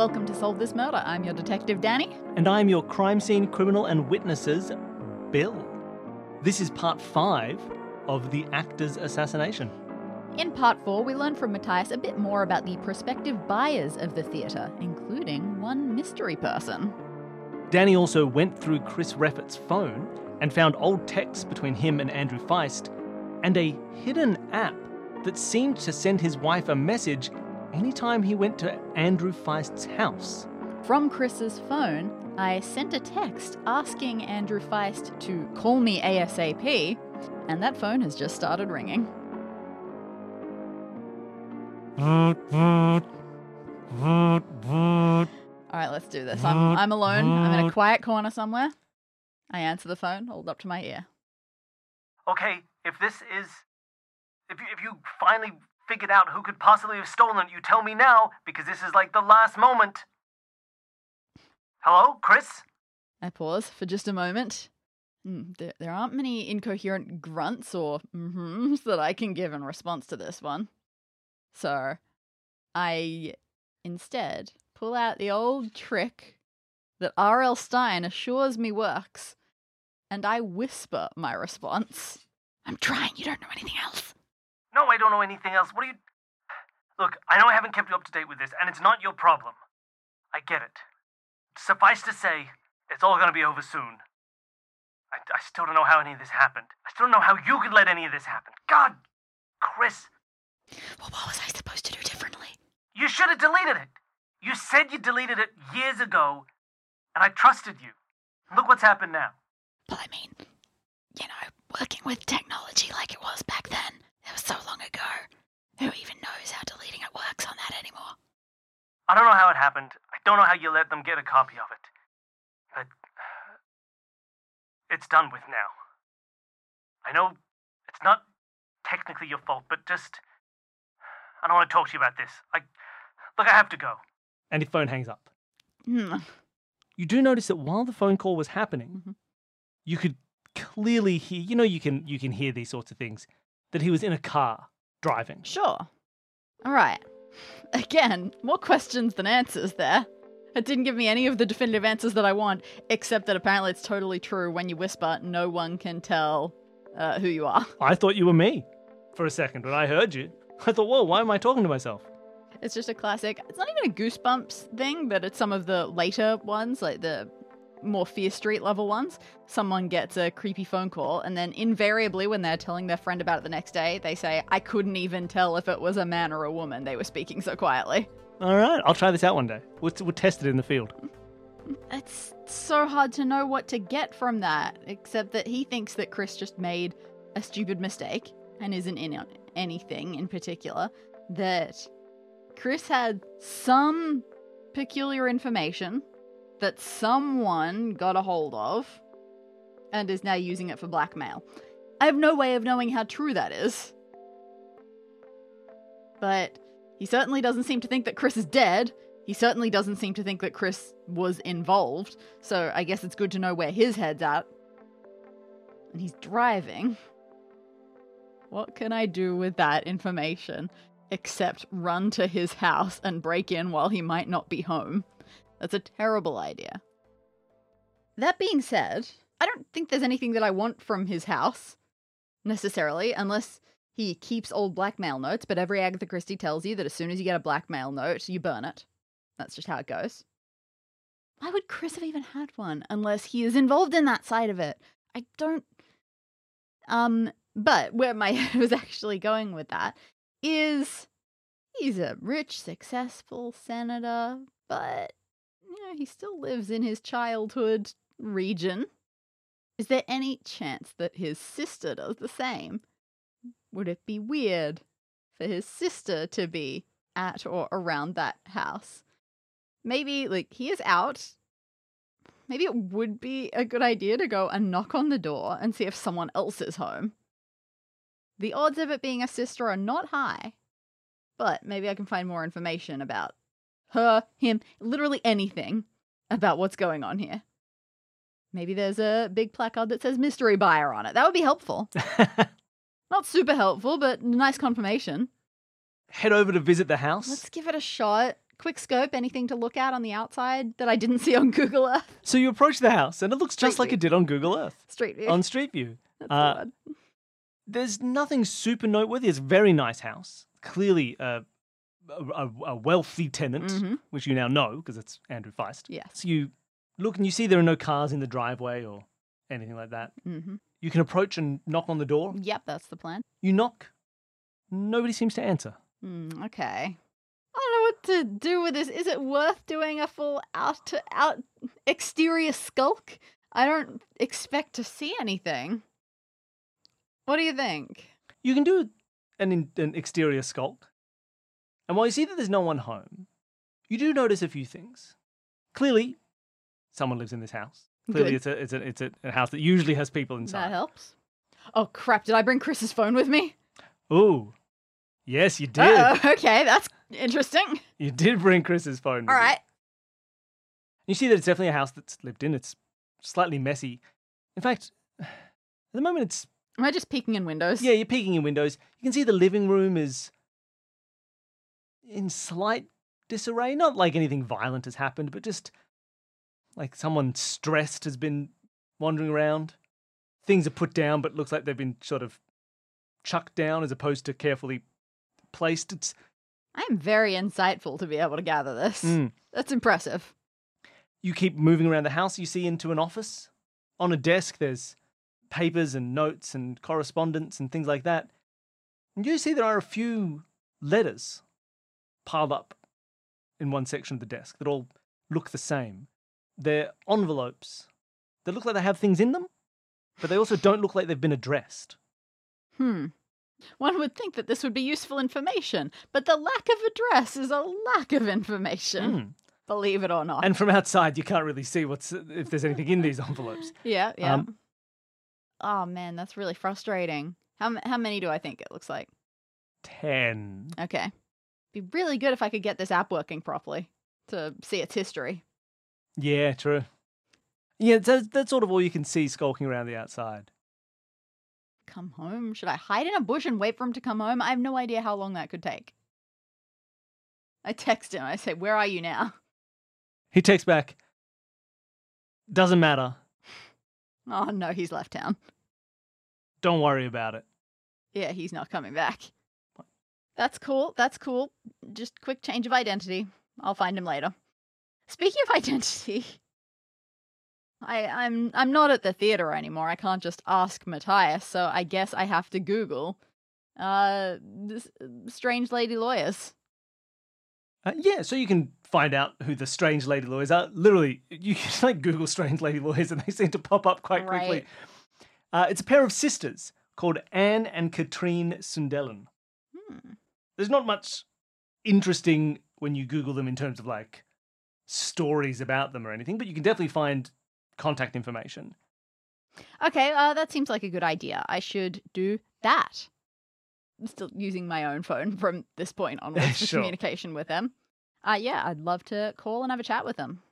Welcome to Solve This Murder. I'm your detective, Dani. And I'm your crime scene criminal and witnesses, Bill. This is part five of the actor's assassination. In part four, we learn from Matthias a bit more about the prospective buyers of the theatre, including one mystery person. Dani also went through Chris Reffitt's phone and found old texts between him and Andrew Feist and a hidden app that seemed to send his wife a message anytime he went to Andrew Feist's house. From Chris's phone, I sent a text asking Andrew Feist to call me ASAP, and that phone has just started ringing. All right, let's do this. I'm, I'm alone. I'm in a quiet corner somewhere. I answer the phone, hold up to my ear. Okay, if this is. If you, if you finally figured out who could possibly have stolen it, you tell me now, because this is like the last moment. Hello, Chris? I pause for just a moment. Hmm, there, there aren't many incoherent grunts or mm-hms that I can give in response to this one. So I instead pull out the old trick that R.L. Stine assures me works, and I whisper my response. I'm trying, you don't know anything else. No, I don't know anything else. What do you. Look, I know I haven't kept you up to date with this, and it's not your problem. I get it. Suffice to say, it's all gonna be over soon. I, I still don't know how any of this happened. I still don't know how you could let any of this happen. God, Chris, Well, what was I supposed to do differently? you should have deleted it. You said you deleted it years ago, and I trusted you. Look what's happened now. Well, I mean, you know, working with technology like it was back then, it was so long ago. Who even knows how deleting it works on that anymore? I don't know how it happened. I don't know how you let them get a copy of it. But it's done with now. I know it's not technically your fault, but just I don't want to talk to you about this. I look, I have to go. And his phone hangs up. Hmm. You do notice that while the phone call was happening, Mhm. you could clearly hear, you know, you can, you can hear these sorts of things, that he was in a car driving. Sure. All right. Again, more questions than answers there. It didn't give me any of the definitive answers that I want, except that apparently it's totally true. When you whisper, no one can tell uh, who you are. I thought you were me for a second when I heard you. I thought, whoa, why am I talking to myself? It's just a classic. It's not even a Goosebumps thing, but it's some of the later ones, like the more Fear Street level ones. Someone gets a creepy phone call, and then invariably, when they're telling their friend about it the next day, they say, I couldn't even tell if it was a man or a woman. They were speaking so quietly. All right, I'll try this out one day. We'll, we'll test it in the field. It's so hard to know what to get from that, except that he thinks that Chris just made a stupid mistake and isn't in on anything in particular. That Chris had some peculiar information that someone got a hold of and is now using it for blackmail. I have no way of knowing how true that is. But he certainly doesn't seem to think that Chris is dead. He certainly doesn't seem to think that Chris was involved, so I guess it's good to know where his head's at. And he's driving. What can I do with that information except run to his house and break in while he might not be home? That's a terrible idea. That being said, I don't think there's anything that I want from his house necessarily, unless he keeps old blackmail notes, but every Agatha Christie tells you that as soon as you get a blackmail note, you burn it. That's just how it goes. Why would Chris have even had one unless he is involved in that side of it? I don't. Um, but where my head was actually going with that is he's a rich, successful senator, but he still lives in his childhood region. Is there any chance that his sister does the same? Would it be weird for his sister to be at or around that house? Maybe, like, he is out. Maybe it would be a good idea to go and knock on the door and see if someone else is home. The odds of it being a sister are not high, but maybe I can find more information about her, him, literally anything about what's going on here. Maybe there's a big placard that says mystery buyer on it. That would be helpful. Not super helpful, but nice confirmation. Head over to visit the house. Let's give it a shot. quick scope, anything to look at on the outside that I didn't see on Google Earth? So you approach the house, and it looks just Street like it did on Google Earth, Street view. on Street View. That's the uh, word. There's nothing super noteworthy. It's a very nice house. Clearly, a, a, a wealthy tenant, Mhm. which you now know because it's Andrew Feist. Yes. So you look and you see there are no cars in the driveway or anything like that. hmm You can approach and knock on the door. Yep, that's the plan. You knock. Nobody seems to answer. Mm, okay. I don't know what to do with this. Is it worth doing a full out to out exterior skulk? I don't expect to see anything. What do you think? You can do an, in, an exterior skulk. And while you see that there's no one home, you do notice a few things. Clearly, someone lives in this house. Clearly, Good. it's a it's a it's a, a house that usually has people inside. That helps. Oh crap! Did I bring Chris's phone with me? Ooh, yes, you did. Uh-oh, okay, that's interesting. You did bring Chris's phone. with All you. You see that it's definitely a house that's lived in. It's slightly messy. In fact, at the moment, it's Am I just peeking in windows? yeah. You're peeking in windows. You can see the living room is in slight disarray. Not like anything violent has happened, but just like someone stressed has been wandering around. Things are put down, but looks like they've been sort of chucked down as opposed to carefully placed. It's I am very insightful to be able to gather this. Mm. That's impressive. you keep moving around the house, you see into an office. On a desk, there's papers and notes and correspondence and things like that. And you see there are a few letters piled up in one section of the desk that all look the same. They're envelopes that look like they have things in them, but they also don't look like they've been addressed. Hmm. One would think that this would be useful information, but the lack of address is a lack of information. Mm. Believe it or not. And from outside, you can't really see what's if there's anything in these envelopes. yeah, yeah. Um, oh man, that's really frustrating. How how many do I think it looks like? Ten. Okay. Be really good if I could get this app working properly to see its history. Yeah, true. Yeah, that's, that's sort of all you can see skulking around the outside. Come home? Should I hide in a bush and wait for him to come home? I have no idea how long that could take. I text him. I say, "Where are you now?" He texts back, doesn't matter. Oh no, he's left town. Don't worry about it. Yeah, he's not coming back. That's cool. That's cool. Just quick change of identity. I'll find him later. Speaking of identity, I, I'm I'm not at the theater anymore. I can't just ask Matthias, so I guess I have to Google uh this, strange lady lawyers. Uh, yeah, so you can find out who the strange lady lawyers are. Literally, you can like Google strange lady lawyers and they seem to pop up quite quickly. Right. Uh, it's a pair of sisters called Anne and Katrine Sundelin. Hmm. There's not much interesting when you Google them in terms of like stories about them or anything, but you can definitely find contact information. Okay, uh, that seems like a good idea. I should do that. I'm still using my own phone from this point onwards for Sure. communication with them. Uh, yeah, I'd love to call and have a chat with them.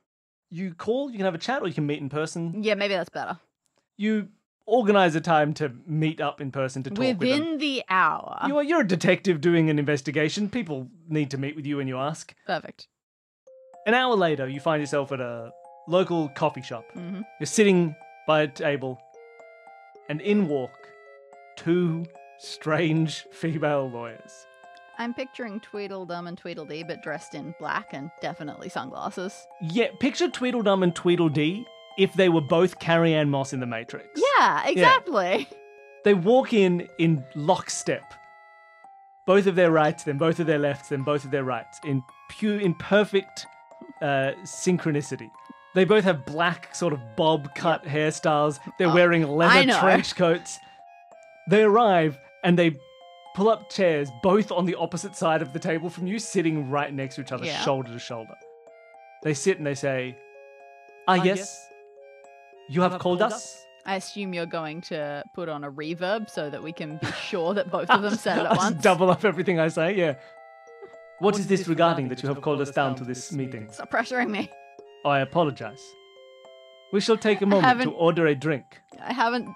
You call, you can have a chat, or you can meet in person. Yeah, maybe that's better. You organize a time to meet up in person to talk with them. Within the hour. You are, you're a detective doing an investigation. People need to meet with you when you ask. Perfect. An hour later, you find yourself at a local coffee shop. hmm You're sitting by a table, and in walk two strange female lawyers. I'm picturing Tweedledum and Tweedledee, but dressed in black and definitely sunglasses. Yeah, picture Tweedledum and Tweedledee if they were both Carrie-Anne Moss in The Matrix. Yeah, exactly. They walk in in lockstep. Both of their rights, then both of their lefts, then both of their rights, in pure, in perfect uh, synchronicity. They both have black, sort of bob cut hairstyles. They're Oh, wearing leather trench coats. They arrive and they pull up chairs, both on the opposite side of the table from you, sitting right next to each other, Yeah. shoulder to shoulder. They sit and they say, "Ah, yes, you have called us." I assume you're going to put on a reverb so that we can be sure that both of them said it at once. double up everything I say, yeah. what is this regarding that you have called us down to this meeting? Stop pressuring me. I apologize. We shall take a moment to haven't- order a drink. I haven't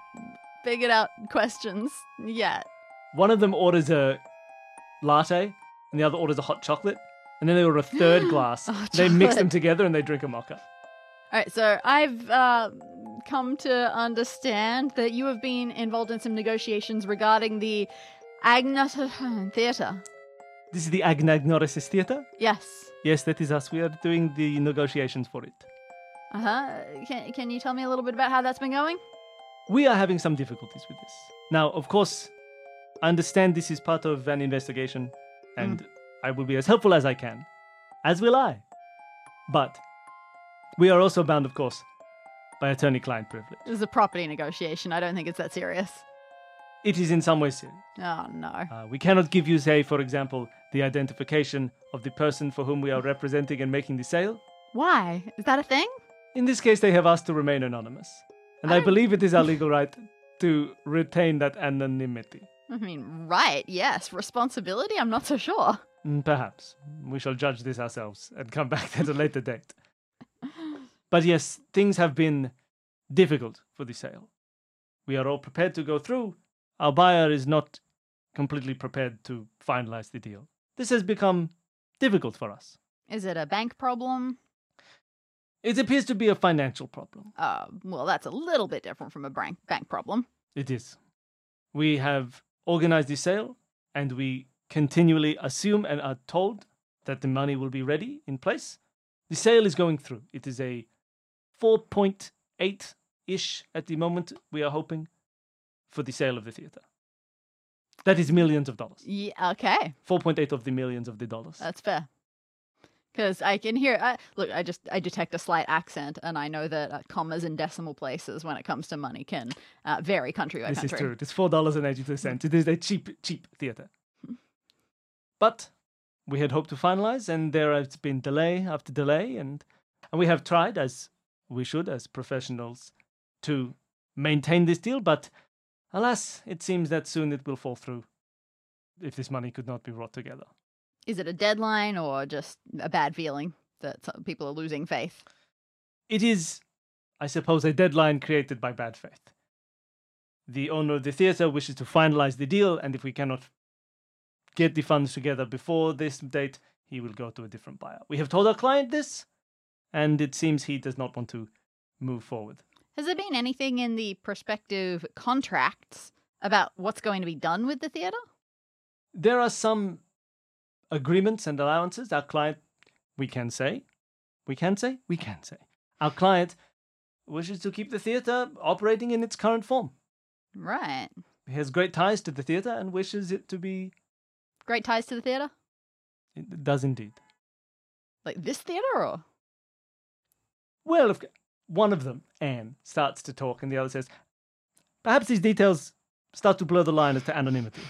figured out questions yet. One of them orders a latte, and the other orders a hot chocolate. And then they order a third glass. Oh, they mix them chocolate. together and they drink a mocha. All right, so I've uh, come to understand that you have been involved in some negotiations regarding the Agnes Theatre. This is the Anagnorisis Theatre? Yes. Yes, that is us. We are doing the negotiations for it. Uh huh. Can, can you tell me a little bit about how that's been going? We are having some difficulties with this. Now, of course, I understand this is part of an investigation, and I will be as helpful as I can, as will I. But we are also bound, of course, by attorney client privilege. This is a property negotiation. I don't think it's that serious. It is in some ways serious. Oh, no. Uh, we cannot give you, say, for example, the identification of the person for whom we are representing and making the sale. Why? Is that a thing? In this case, they have asked to remain anonymous. And I I believe it is our legal right to retain that anonymity. I mean, right, yes. Responsibility? I'm not so sure. Mm, Perhaps. We shall judge this ourselves and come back at a later date. But yes, things have been difficult for the sale. We are all prepared to go through. Our buyer is not completely prepared to finalize the deal. This has become difficult for us. Is it a bank problem? It appears to be a financial problem. Uh, well, that's a little bit different from a bank bank problem. It is. We have organized the sale and we continually assume and are told that the money will be ready in place. The sale is going through. It is a 4.8 ish at the moment, we are hoping, for the sale of the theater. That is millions of dollars. Yeah, okay. 4.8 of the millions of the dollars. That's fair. Because I can hear. I, look, I just I detect a slight accent, and I know that uh, commas and decimal places, when it comes to money, can uh, vary country by this country. is true. It is four dollars and eighty-two cents. It is a cheap, cheap theater. But we had hoped to finalize, and there has been delay after delay, and and we have tried, as we should, as professionals, to maintain this deal. But alas, it seems that soon it will fall through. If this money could not be brought together. Is it a deadline or just a bad feeling that people are losing faith? It is, I suppose, a deadline created by bad faith. The owner of the theatre wishes to finalize the deal, and if we cannot get the funds together before this date, he will go to a different buyer. We have told our client this, and it seems he does not want to move forward. Has there been anything in the prospective contracts about what's going to be done with the theatre? There are some agreements and allowances. Our client, we can say, we can say, we can say, our client wishes to keep the theatre operating in its current form. Right. He has great ties to the theatre and wishes it to be. Great ties to the theatre? It does indeed. Like this theatre or? Well, if one of them, Anne, starts to talk, and the other says, "Perhaps these details start to blur the line as to anonymity."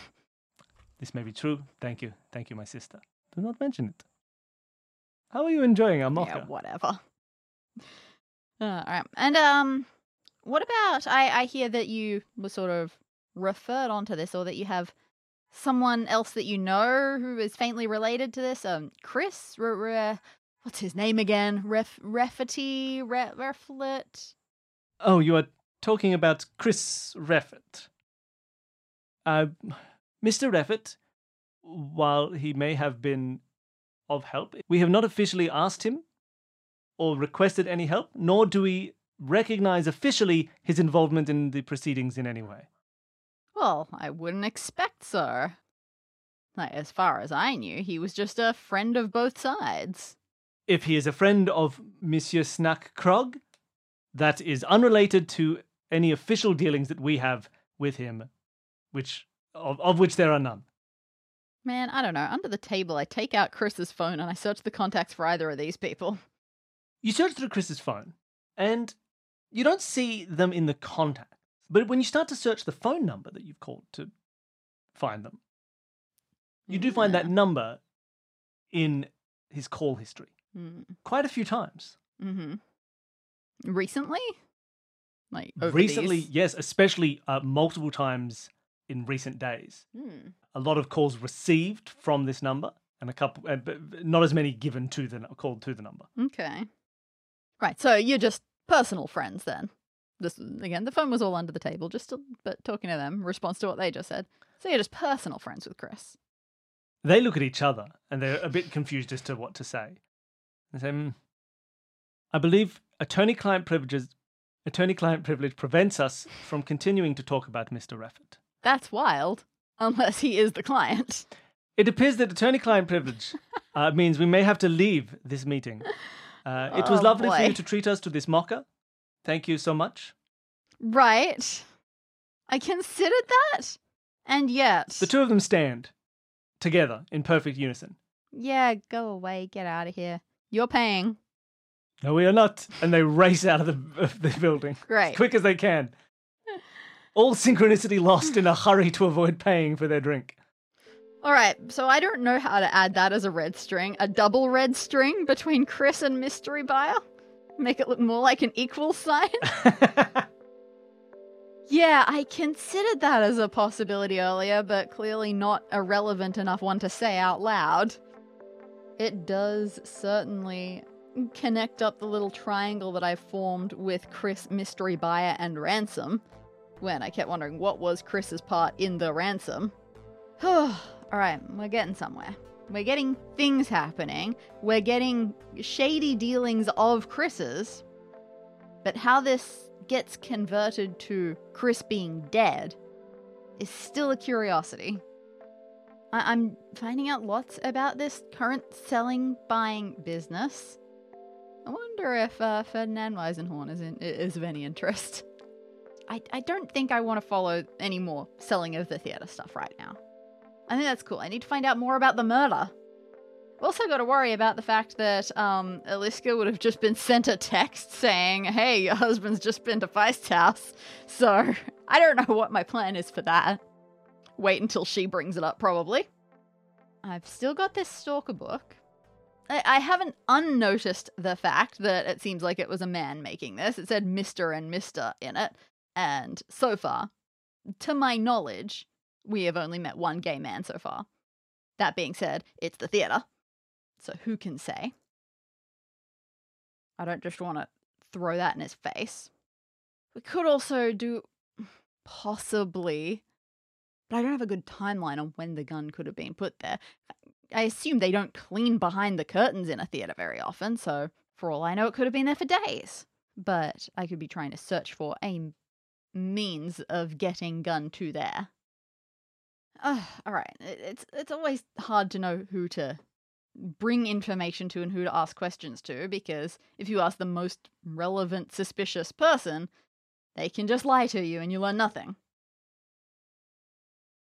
This may be true. Thank you, thank you, my sister. Do not mention it. How are you enjoying our mocha? Yeah, whatever. Uh, all right. And um, what about? I I hear that you were sort of referred onto this, or that you have someone else that you know who is faintly related to this. Um, Chris, re, re, what's his name again? Ref, Refety, Re, Reflet. Oh, you are talking about Chris Reffett. Uh, Mr. Reffett, while he may have been of help, we have not officially asked him or requested any help, nor do we recognize officially his involvement in the proceedings in any way. Well, I wouldn't expect so. Like, as far as I knew, he was just a friend of both sides. If he is a friend of Monsieur Snack Krog, that is unrelated to any official dealings that we have with him, which of, of which there are none. Man, I don't know. Under the table, I take out Chris's phone and I search the contacts for either of these people. You search through Chris's phone, and you don't see them in the contacts. But when you start to search the phone number that you've called to find them, you do find that mm. number in his call history Mm. quite a few times. Mm-hmm. Recently? Like over Recently, these- yes, especially uh, multiple times in recent days. Hmm. A lot of calls received from this number, and a couple, uh, but not as many given to the called to the number. Okay. Right. So you're just personal friends then. This again, the phone was all under the table, just to, but talking to them, response to what they just said. So you're just personal friends with Chris. They look at each other and they're a bit confused as to what to say. They say, "Hmm, I believe attorney-client privileges, attorney-client privilege prevents us from continuing to talk about Mr. Reffett. That's wild. Unless he is the client. It appears that attorney-client privilege uh, means we may have to leave this meeting. Uh, it was Oh, lovely for you to treat us to this mocha. Thank you so much. Right. I considered that. And yet. The two of them stand together in perfect unison. Yeah, go away. Get out of here. You're paying. No, we are not. And they race out of the, of the building Great. as quick as they can. All synchronicity lost in a hurry to avoid paying for their drink. All right, so I don't know how to add that as a red string. A double red string between Chris and Mystery Buyer? Make it look more like an equal sign? yeah, I considered that as a possibility earlier, but clearly not a relevant enough one to say out loud. It does certainly connect up the little triangle that I formed with Chris, Mystery Buyer, and Ransom. When I kept wondering what was Chris's part in the ransom. All right, we're getting somewhere. We're getting things happening. We're getting shady dealings of Chris's. But how this gets converted to Chris being dead is still a curiosity. I- I'm finding out lots about this current selling buying business. I wonder if uh, Ferdinand Weisenhorn is, in, is of any interest. I, I don't think I want to follow any more selling of the theatre stuff right now. I think that's cool. I need to find out more about the murder. Also, got to worry about the fact that um, Eliska would have just been sent a text saying, "Hey, your husband's just been to Feist's house." So I don't know what my plan is for that. Wait until she brings it up, probably. I've still got this stalker book. I, I haven't unnoticed the fact that it seems like it was a man making this. It said Mister and Mister in it, and so far, to my knowledge, we have only met one gay man so far. That being said, it's the theatre. So who can say? I don't just want to throw that in his face. We could also do possibly, but I don't have a good timeline on when the gun could have been put there. I assume they don't clean behind the curtains in a theatre very often, so for all I know, it could have been there for days. But I could be trying to search for a means of getting gun to there. All right, it's it's always hard to know who to bring information to and who to ask questions to because if you ask the most relevant suspicious person, they can just lie to you and you learn nothing.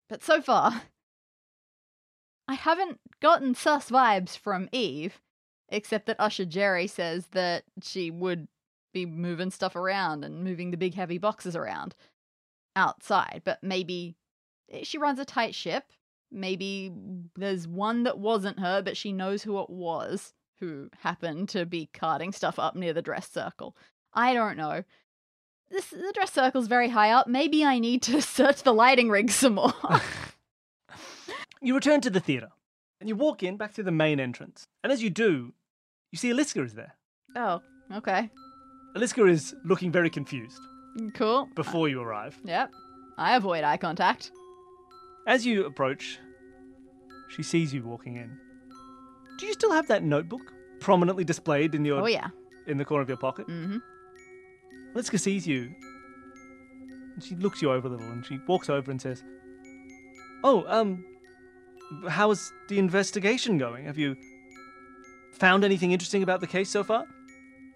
But so far, I haven't gotten sus vibes from Eve, except that Usher Jerry says that she would be moving stuff around and moving the big heavy boxes around outside, but maybe eh, she runs a tight ship. Maybe there's one that wasn't her, but she knows who it was who happened to be carting stuff up near the dress circle. I don't know. This the dress circle's very high up. Maybe I need to search the lighting rig some more. You return to the theatre and you walk in back through the main entrance. And as you do, you see Aliska is there. oh, okay. Aliska is looking very confused Cool. before you arrive. Yep. I avoid eye contact. As you approach, she sees you walking in. Do you still have that notebook prominently displayed in your Oh yeah. in the corner of your pocket? Mm-hmm. Aliska sees you. And she looks you over a little and she walks over and says, Oh, um, how's the investigation going? Have you found anything interesting about the case so far?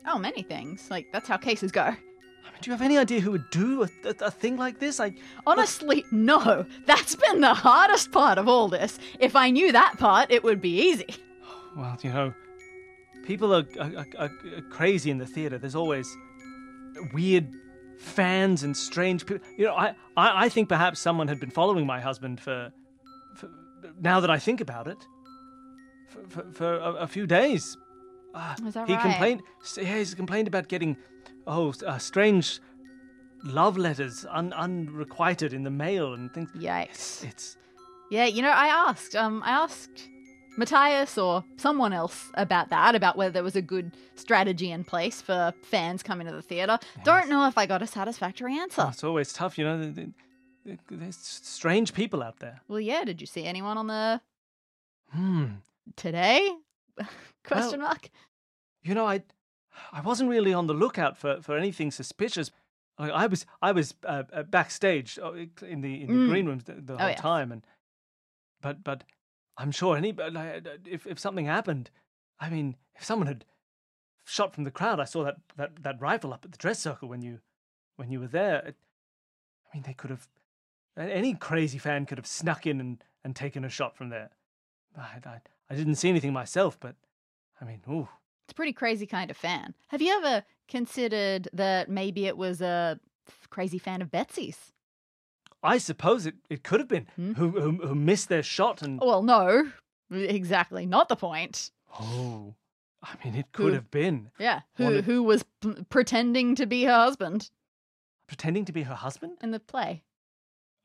Oh, many things. Like that's how cases go. I mean, do you have any idea who would do a, a, a thing like this? I, Honestly, no. That's been the hardest part of all this. If I knew that part, it would be easy. well, you know, people are, are, are, are crazy in the theater. There's always weird fans and strange people. You know, I, I, I think perhaps someone had been following my husband for, for now that I think about it, for, for, for a, a few days. Uh, he right? complained. Yeah, he's complained about getting oh uh, strange love letters un, unrequited in the mail and things. It's, it's Yeah, you know, I asked. Um, I asked Matthias or someone else about that, about whether there was a good strategy in place for fans coming to the theater. Don't know if I got a satisfactory answer. Oh, it's always tough, you know. th- th- th- There's strange people out there. Well, yeah. Did you see anyone on the Hmm. Today? Question mark. You know, I, I wasn't really on the lookout for, for anything suspicious. I, I was I was uh, uh, backstage uh, in the in the Mm. green rooms the, the Oh, whole yes. time, and but but I'm sure any but like, uh, if if something happened, I mean, if someone had shot from the crowd, I saw that that that rifle up at the dress circle when you when you were there. It, I mean, they could have any crazy fan could have snuck in and, and taken a shot from there. I, I I didn't see anything myself, but I mean, ooh. It's a pretty crazy kind of fan. Have you ever considered that maybe it was a crazy fan of Betsy's? I suppose it, it could have been Hmm? who, who who missed their shot and Well, no, exactly not the point. oh, I mean it could Who? have been Yeah, who Wanted- who was p- pretending to be her husband pretending to be her husband. in the play?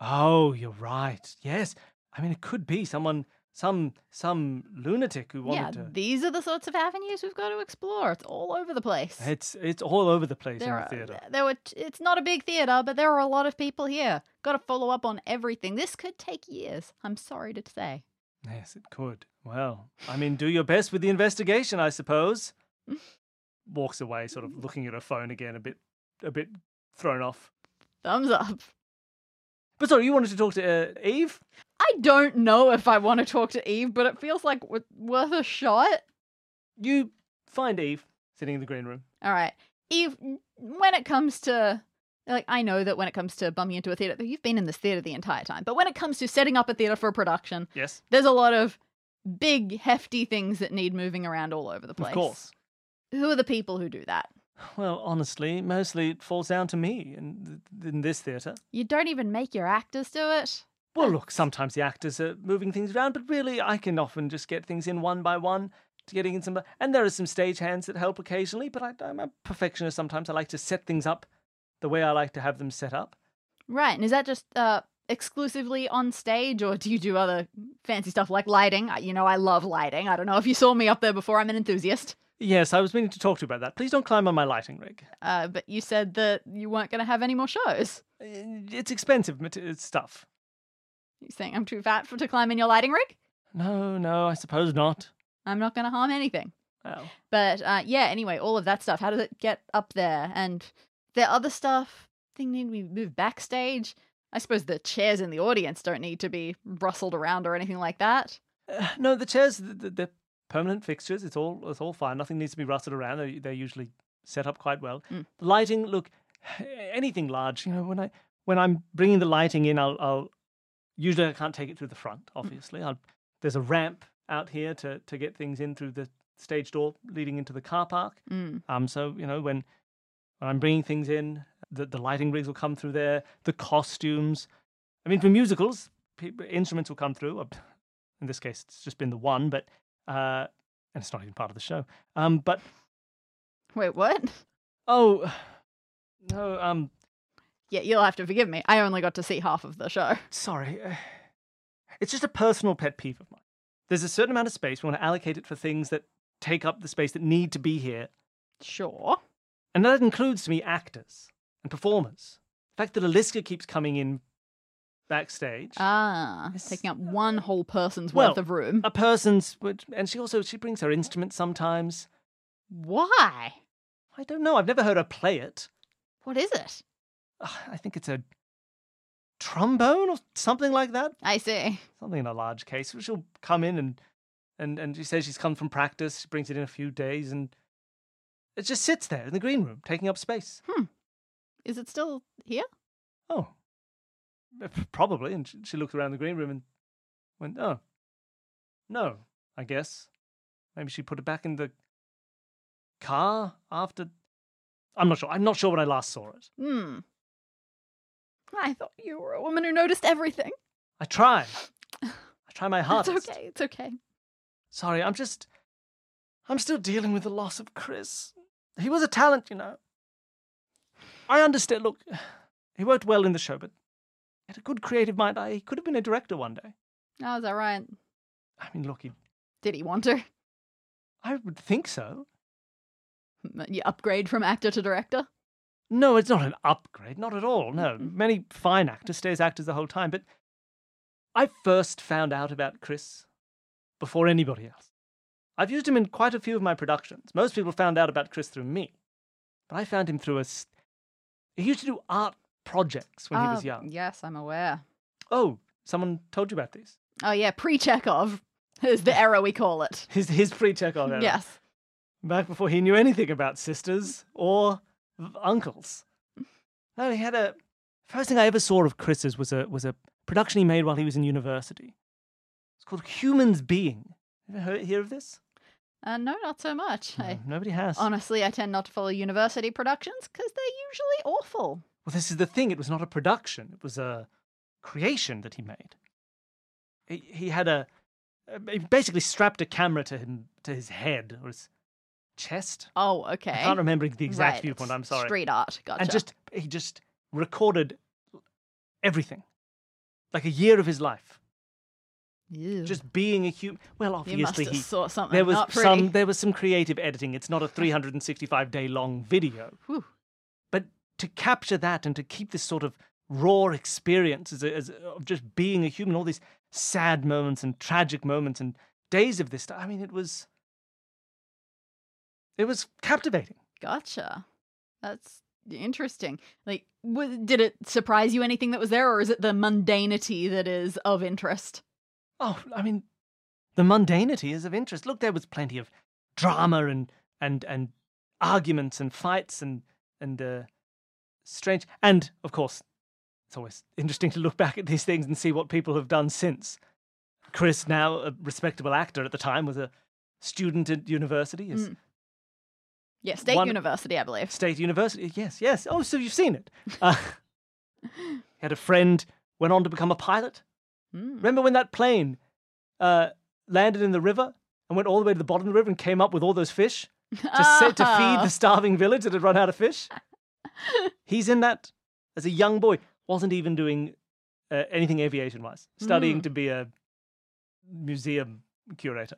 Oh, you're right. Yes, I mean it could be someone some some lunatic who Yeah, wanted to. these are the sorts of avenues we've got to explore. It's all over the place. It's it's all over the place there in the theater. there were. It's not a big theater, but there are a lot of people here. Got to follow up on everything. This could take years. I'm sorry to say. Yes, it could. Well, I mean, do your best with the investigation, I suppose. Walks away, sort of looking at her phone again, a bit a bit thrown off. Thumbs up. But sorry, you wanted to talk to uh, Eve? I don't know if I want to talk to Eve, but it feels like w- worth a shot. You find Eve sitting in the green room. All right, Eve. When it comes to like, I know that when it comes to bumming into a theater, you've been in this theater the entire time. But when it comes to setting up a theater for a production, Yes, there's a lot of big, hefty things that need moving around all over the place. of course. Who are the people who do that? Well, honestly, mostly it falls down to me in, in this theatre. You don't even make your actors do it. Well, look, sometimes the actors are moving things around, but really, I can often just get things in one by one getting in some. And there are some stage hands that help occasionally, but I, I'm a perfectionist sometimes. I like to set things up the way I like to have them set up. Right. And is that just uh, exclusively on stage, or do you do other fancy stuff like lighting? You know, I love lighting. I don't know if you saw me up there before. I'm an enthusiast. Yes, I was meaning to talk to you about that. Please don't climb on my lighting rig. Uh, but you said that you weren't going to have any more shows. Uh, It's expensive it's stuff. You saying I'm too fat for to climb in your lighting rig? No, no, I suppose not. I'm not going to harm anything. Well, But uh, yeah, anyway, all of that stuff. How does it get up there? And the other stuff, thing need to be moved backstage. I suppose the chairs in the audience don't need to be rustled around or anything like that. uh, no, the chairs, th- th- they're permanent fixtures. It's all, it's all fine. Nothing needs to be rusted around. They're, they're usually set up quite well. Mm. Lighting, look, anything large. You know, when I when I'm bringing the lighting in, I'll, I'll usually I can't take it through the front. Obviously, I'll, there's a ramp out here to to get things in through the stage door leading into the car park. Mm. Um, so you know when when I'm bringing things in, the the lighting rigs will come through there. The costumes. I mean, for musicals, pe- instruments will come through. In this case, it's just been the one, but uh, and it's not even part of the show. Um, but Wait, what? oh no, um, Yeah, you'll have to forgive me. I only got to see half of the show. sorry. Uh, It's just a personal pet peeve of mine. There's a certain amount of space. We want to allocate it for things that take up the space that need to be here, Sure. and that includes to me actors and performers. The fact that Aliska keeps coming in backstage. Ah, It's- taking up one whole person's Well, worth of room. a person's which- and she also she brings her instrument sometimes Why? i don't know i've never heard her play it What is it? I think it's a trombone or something like that? I see. something in a large case. She'll come in and and and she says she's come from practice. She brings it in a few days and it just sits there in the green room taking up space. Hmm. Is it still here? oh. Probably. And she, she looked around the green room and went oh no i guess. Maybe she put it back in the car after i'm not sure. I'm not sure when i last saw it. Hmm. I thought you were a woman who noticed everything. i try i try my hardest It's okay. It's okay. sorry i'm just i'm still dealing with the loss of chris he was a talent you know i understand look he worked well in the show but he had a good creative mind I, he could have been a director one day Oh, is that right? i mean look he, Did he want to? i would think so You upgrade from actor to director? No, it's not an upgrade, not at all. No, many fine actors stay as actors the whole time. But I first found out about Chris before anybody else. I've used him in quite a few of my productions. Most people found out about Chris through me, but I found him through a. s- He used to do art projects when he was Oh, young. Yes, I'm aware. Oh, someone told you about these. Oh yeah, pre-Chekhov is the era we call it. His his pre-Chekhov era. Yes. back before he knew anything about sisters or uncles. No, he had a first thing I ever saw of Chris's was a was a production he made while he was in university. It's called Humans Being. Have you ever heard, hear of this? Uh, no, not so much. No, I, nobody has. honestly, I tend not to follow university productions because they're usually awful. Well, this is the thing. It was not a production. It was a creation that he made. He, he had a uh, he basically strapped a camera to him to his head or his chest. Oh, okay. I can't remember the exact Right, viewpoint. I'm sorry. Street art. Gotcha. and just he just recorded everything like a year of his life Ew. just being a human well obviously he saw something there was some there was some creative editing it's not a 365 day long video Whew. but to capture that and to keep this sort of raw experience as, a, as a- of just being a human all these sad moments and tragic moments and days of this i mean it was it was captivating Gotcha. That's interesting. Like, w- did it surprise you anything that was there, or is it the mundanity that is of interest? Oh, I mean, the mundanity is of interest. Look, there was plenty of drama and and and arguments and fights and and uh, strange. And of course, it's always interesting to look back at these things and see what people have done since. Chris, now a respectable actor at the time, was a student at university, is Mm. Yeah, State One- University, I believe. State University. Yes, yes. Oh, so you've seen it. Uh, had a friend, went on to become a pilot. Mm. Remember when that plane uh, landed in the river and went all the way to the bottom of the river and came up with all those fish to, set, to feed Oh. the starving village that had run out of fish? He's in that as a young boy. Wasn't even doing uh, anything aviation wise, studying Mm. to be a museum curator.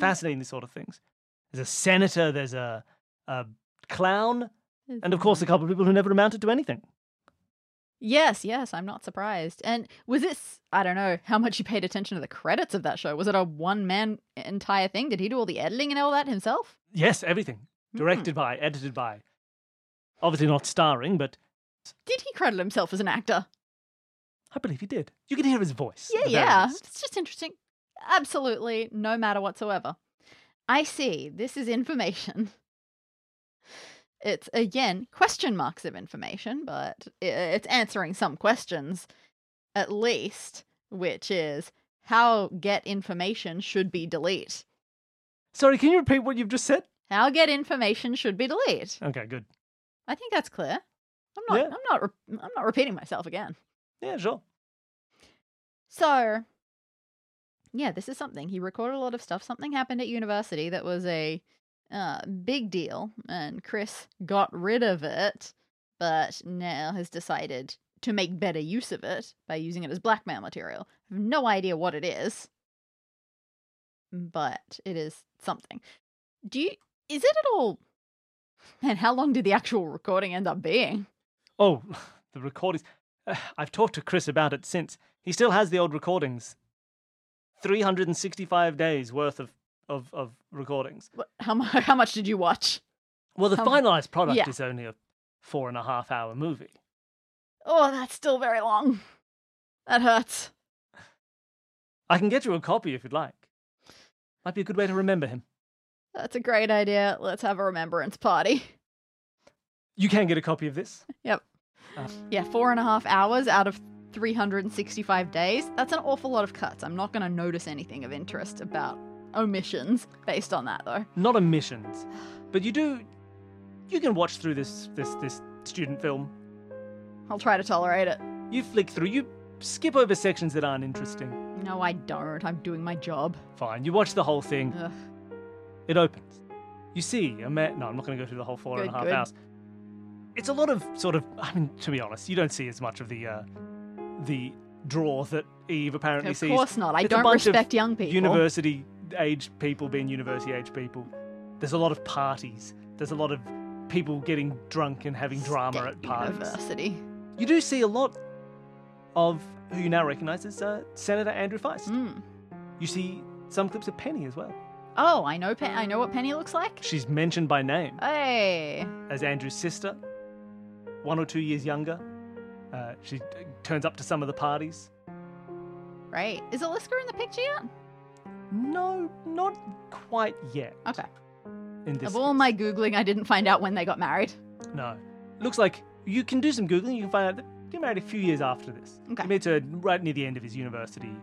Fascinating, these sort of things. There's a senator, there's a, a clown, and of course, a couple of people who never amounted to anything. Yes, yes, I'm not surprised. And was this, I don't know how much you paid attention to the credits of that show. Was it a one man entire thing? Did he do all the editing and all that himself? Yes, everything. Hmm. Directed by, edited by. Obviously not starring, but Did he credit himself as an actor? I believe he did. You can hear his voice. Yeah, at the very yeah. least. It's just interesting. Absolutely no matter whatsoever. I see. This is information. It's again question marks of information, but it's answering some questions at least, which is how get information should be delete. Sorry, can you repeat what you've just said? How get information should be delete. Okay, good. I think that's clear. I'm not. Yeah. I'm not. Re- I'm not repeating myself again. Yeah, sure. So, yeah, this is something. He recorded a lot of stuff. Something happened at university that was a uh, big deal, and Chris got rid of it, but now has decided to make better use of it by using it as blackmail material. I have no idea what it is, but it is something. Do you. Is it at all. And how long did the actual recording end up being? Oh, the recordings. I've talked to Chris about it since. He still has the old recordings. 365 days worth of, of, of recordings. How, how much did you watch? Well, the Um, finalized product yeah. is only a four and a half hour movie. Oh, that's still very long. That hurts. I can get you a copy if you'd like. Might be a good way to remember him. That's a great idea. Let's have a remembrance party. You can get a copy of this. Yep. Uh, Yeah, four and a half hours out of 365 days. That's an awful lot of cuts. I'm not going to notice anything of interest about omissions based on that, though. not omissions, but you do. You can watch through this this this student film. I'll try to tolerate it. You flick through. You skip over sections that aren't interesting. No, I don't. I'm doing my job. Fine. You watch the whole thing. Ugh. It opens. You see a man. No, I'm not going to go through the whole four and a half good. hours. It's a lot of sort of. I mean, to be honest, you don't see as much of the uh, the draw that Eve apparently Of sees. Of course not. I It's don't respect young people. University aged people being university aged people. There's a lot of parties. There's a lot of people getting drunk and having drama State at parties. University. You do see a lot of who you now recognise as uh, Senator Andrew Feist. Mm. You see some clips of Penny as well. Oh, I know. Pen- I know what Penny looks like. She's mentioned by name Hey. as Andrew's sister, one or two years younger. She turns up to some of the parties. Right. Is Aliska in the picture yet? No, not quite yet. Okay. In this Of all case. my googling, I didn't find out when they got married. No. Looks like you can do some Googling. You can find out that he married a few years after this. Okay. He her right near the end of his university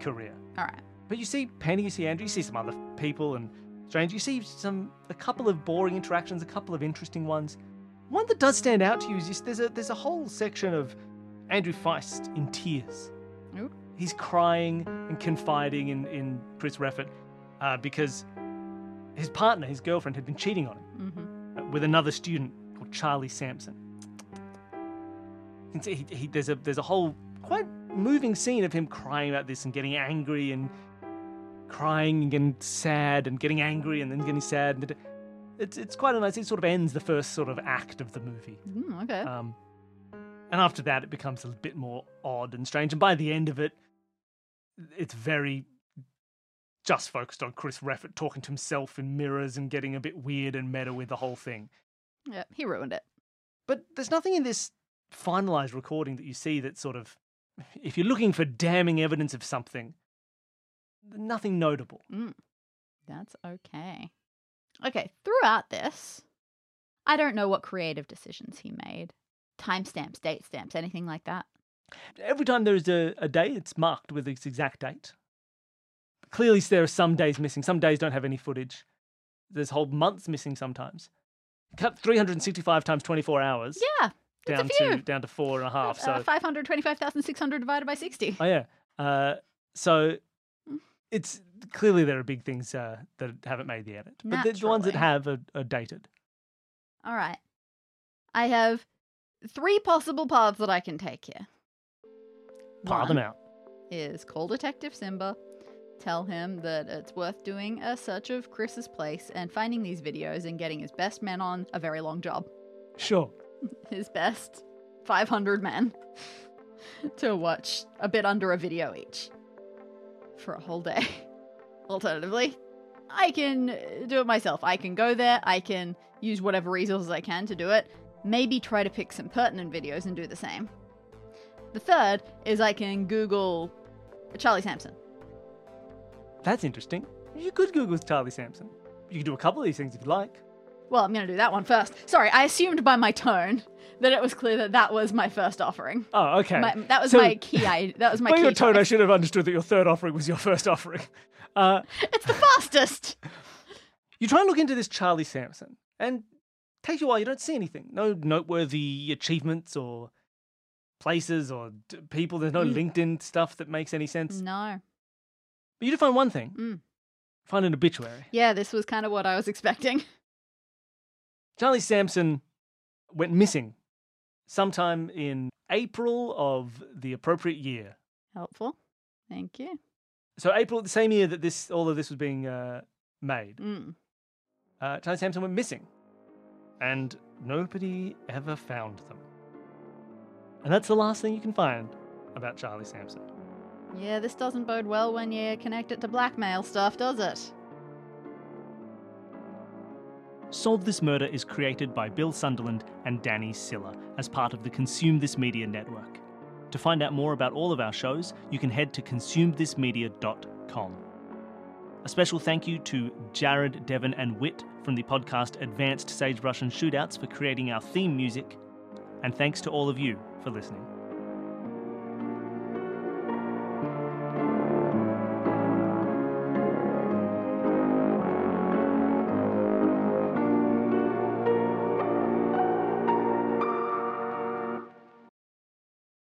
career. All right. But you see Penny, you see Andrew, you see some other people and strange. You see some a couple of boring interactions, a couple of interesting ones. One that does stand out to you is just, there's a there's a whole section of Andrew Feist in tears. Ooh. He's crying and confiding in, in Chris Reffett uh, because his partner, his girlfriend, had been cheating on him Mm-hmm. uh, with another student called Charlie Sampson. He, he, there's a there's a whole quite moving scene of him crying about this and getting angry and crying and getting sad and getting angry and then getting sad. And it's it's quite a nice. It sort of ends the first sort of act of the movie. Mm, okay. Um, and after that, it becomes a bit more odd and strange. And by the end of it, it's very just focused on Chris Reffett talking to himself in mirrors and getting a bit weird and meta with the whole thing. yeah, he ruined it. But there's nothing in this finalized recording that you see that sort of, if you're looking for damning evidence of something, nothing notable. Mm. That's okay. Okay, throughout this, I don't know what creative decisions he made. Timestamps, date stamps, anything like that. Every time there's a, a day, it's marked with its exact date. Clearly, there are some days missing. Some days don't have any footage. There's whole months missing sometimes. Cut 365 times 24 hours Yeah, down to down to four and a half. So uh, 525,600 divided by 60. Oh yeah. Uh, so Mm. it's clearly there are big things uh, that haven't made the edit, but the, the ones that have are, are dated. All right. I have three possible paths that I can take here. Par them out. is call Detective Simba, tell him that it's worth doing a search of Chris's place and finding these videos and getting his best men on a very long job. Sure. His best 500 men to watch a bit under a video each for a whole day. Alternatively, I can uh, do it myself. I can go there, I can use whatever resources I can to do it, maybe try to pick some pertinent videos and do the same. The third is I can Google Charlie Sampson. That's interesting. You could Google Charlie Sampson. You could do a couple of these things if you like. Well, I'm going to do that one first. Sorry, I assumed by my tone that it was clear that that was my first offering. Oh, okay. My, that was So- my key. I, that was my By key. your tone, I should have understood that your third offering was your first offering. Uh, It's the fastest. you try and look into this Charlie Sampson, and takes you a while. You don't see anything. No noteworthy achievements or places or d- people. There's no Mm. LinkedIn stuff that makes any sense. No. But you do find one thing. Mm. Find an obituary. Yeah, this was kind of what I was expecting. Charlie Sampson went missing sometime in April of the appropriate year. Helpful. Thank you. So April, the same year that this all of this was being uh, made, Mm. uh, Charlie Sampson went missing, and nobody ever found them. And that's the last thing you can find about Charlie Sampson. Yeah, this doesn't bode well when you connect it to blackmail stuff, does it? Solve This Murder is created by Bill Sunderland and Dani Siller as part of the Consume This Media network. To find out more about all of our shows, you can head to consumethismedia.com. A special thank you to Jared, Devin, and Whitt from the podcast Advanced Sagebrush and Shootouts for creating our theme music, and thanks to all of you for listening.